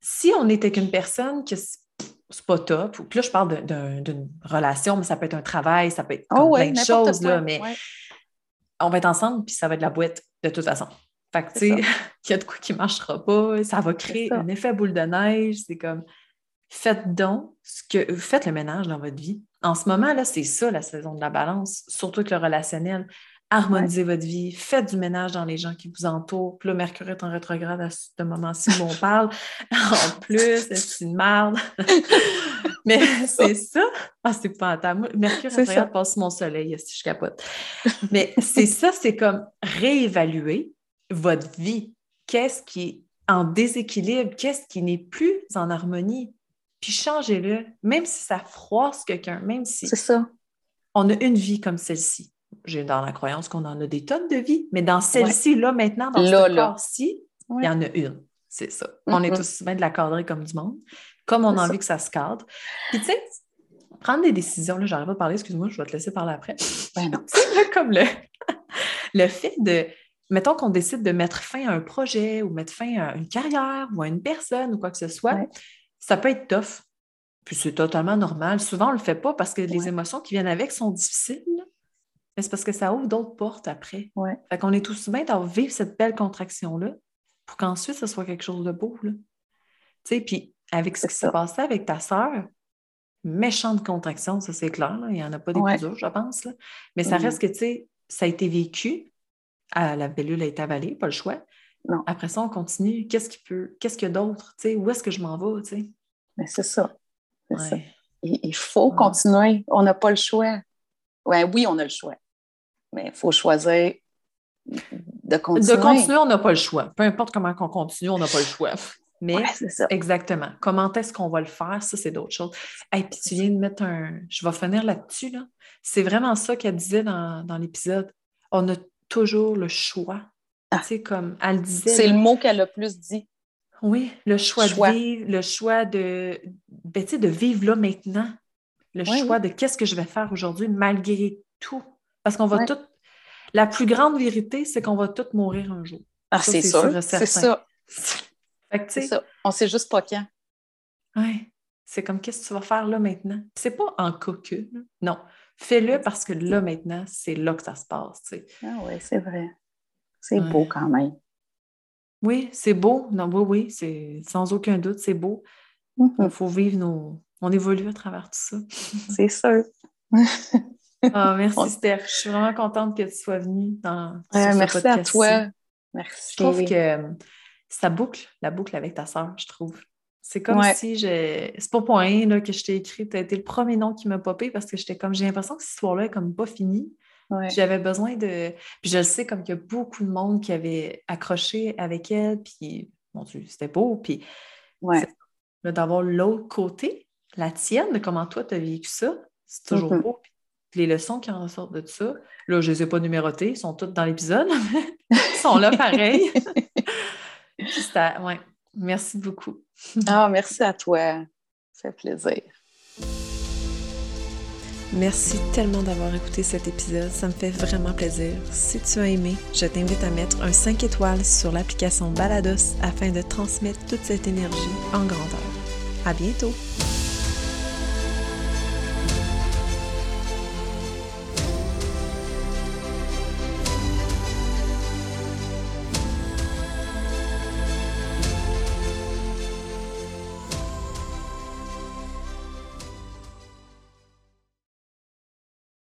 Si on était qu'une personne que c'est pas top, ou puis là, je parle d'une relation, mais ça peut être un travail, ça peut être oh plein de choses, là, mais on va être ensemble, puis ça va être de la boîte de toute façon. Fait que, tu sais, il y a de quoi qui ne marchera pas, ça va créer un effet boule de neige, c'est comme faites donc ce que faites le ménage dans votre vie. En ce moment, là, c'est ça la saison de la balance, surtout avec le relationnel. Harmonisez votre vie, faites du ménage dans les gens qui vous entourent. Puis là, Mercure est en rétrograde à ce moment-ci où on parle. en plus, c'est une merde. Mais c'est ça. Ah, c'est pas Mercure rétrograde passe mon soleil, si je capote? Mais c'est ça, c'est comme réévaluer votre vie. Qu'est-ce qui est en déséquilibre? Qu'est-ce qui n'est plus en harmonie? Puis changez-le, même si ça froisse quelqu'un, même si. C'est ça. On a une vie comme celle-ci. J'ai dans la croyance qu'on en a des tonnes de vies, mais dans celle-ci, là, maintenant, dans ce corps-ci, il y en a une. C'est ça. On est tous bien de la cadrer comme du monde, comme on a envie que ça se cadre. Puis, tu sais, prendre des décisions, là, j'arrive pas à parler, excuse-moi, je vais te laisser parler après. Ben non. C'est comme le, le fait de. Mettons qu'on décide de mettre fin à un projet ou mettre fin à une carrière ou à une personne ou quoi que ce soit ça peut être tough. Puis c'est totalement normal. Souvent, on ne le fait pas parce que les émotions qui viennent avec sont difficiles. Mais c'est parce que ça ouvre d'autres portes après. Ouais. Fait qu'on est tous bien à vivre cette belle contraction-là pour qu'ensuite, ce soit quelque chose de beau. Tu sais, puis avec ce qui s'est passé avec ta sœur, méchante contraction, ça c'est clair. Il n'y en a pas des plus durs, je pense. Mais ça reste que, tu sais, ça a été vécu. À la bellule a été avalée, pas le choix. Après ça, on continue. Qu'est-ce qui peut, qu'est-ce qu'il y a d'autre? Où est-ce que je m'en vais? Mais c'est ça. Il, faut continuer. On n'a pas le choix. Ouais, oui, on a le choix. Mais il faut choisir de continuer. De continuer, on n'a pas le choix. Peu importe comment on continue, on n'a pas le choix. Mais exactement. Comment est-ce qu'on va le faire? Ça, c'est d'autres choses. Et puis tu viens de mettre un. Je vais finir là-dessus. Là. C'est vraiment ça qu'elle disait dans, dans l'épisode. On a toujours le choix ah. comme elle disait. C'est le mot qu'elle a plus dit. Oui, le choix, de vivre, le choix de, ben, de vivre là maintenant. Le choix de qu'est-ce que je vais faire aujourd'hui malgré tout. Parce qu'on va tout. La plus grande vérité, c'est qu'on va tous mourir un jour. Ah, c'est sûr. C'est ça. C'est ça. On sait juste pas quand. Oui. C'est comme qu'est-ce que tu vas faire là maintenant? C'est pas en cocu. Non. Fais-le parce que là maintenant, c'est là que ça se passe. Ah oui, c'est vrai. C'est beau quand même. Oui, c'est beau. Non, oui, oui, c'est sans aucun doute, c'est beau. Il mm-hmm. faut vivre nos. On évolue à travers tout ça. c'est sûr. Ah, merci, Steph. Je suis vraiment contente que tu sois venue dans Merci à toi. Merci. Je trouve que ça boucle, la boucle avec ta soeur, je trouve. C'est comme si j'ai. C'est pas pour rien là, que je t'ai écrit. Tu as été le premier nom qui m'a popé parce que j'étais comme. J'ai l'impression que cette histoire-là est comme pas finie. J'avais besoin de. Puis je le sais, comme qu'il y a beaucoup de monde qui avait accroché avec elle, puis mon Dieu, c'était beau. Puis d'avoir l'autre côté, la tienne, de comment toi, tu as vécu ça, c'est toujours mm-hmm. beau. Puis les leçons qui en ressortent de ça, là, je ne les ai pas numérotées, sont toutes dans l'épisode, ils sont là pareil. ouais. Merci beaucoup. ah, merci à toi. Ça fait plaisir. Merci tellement d'avoir écouté cet épisode, ça me fait vraiment plaisir. Si tu as aimé, je t'invite à mettre un 5 étoiles sur l'application Balados afin de transmettre toute cette énergie en grandeur. À bientôt!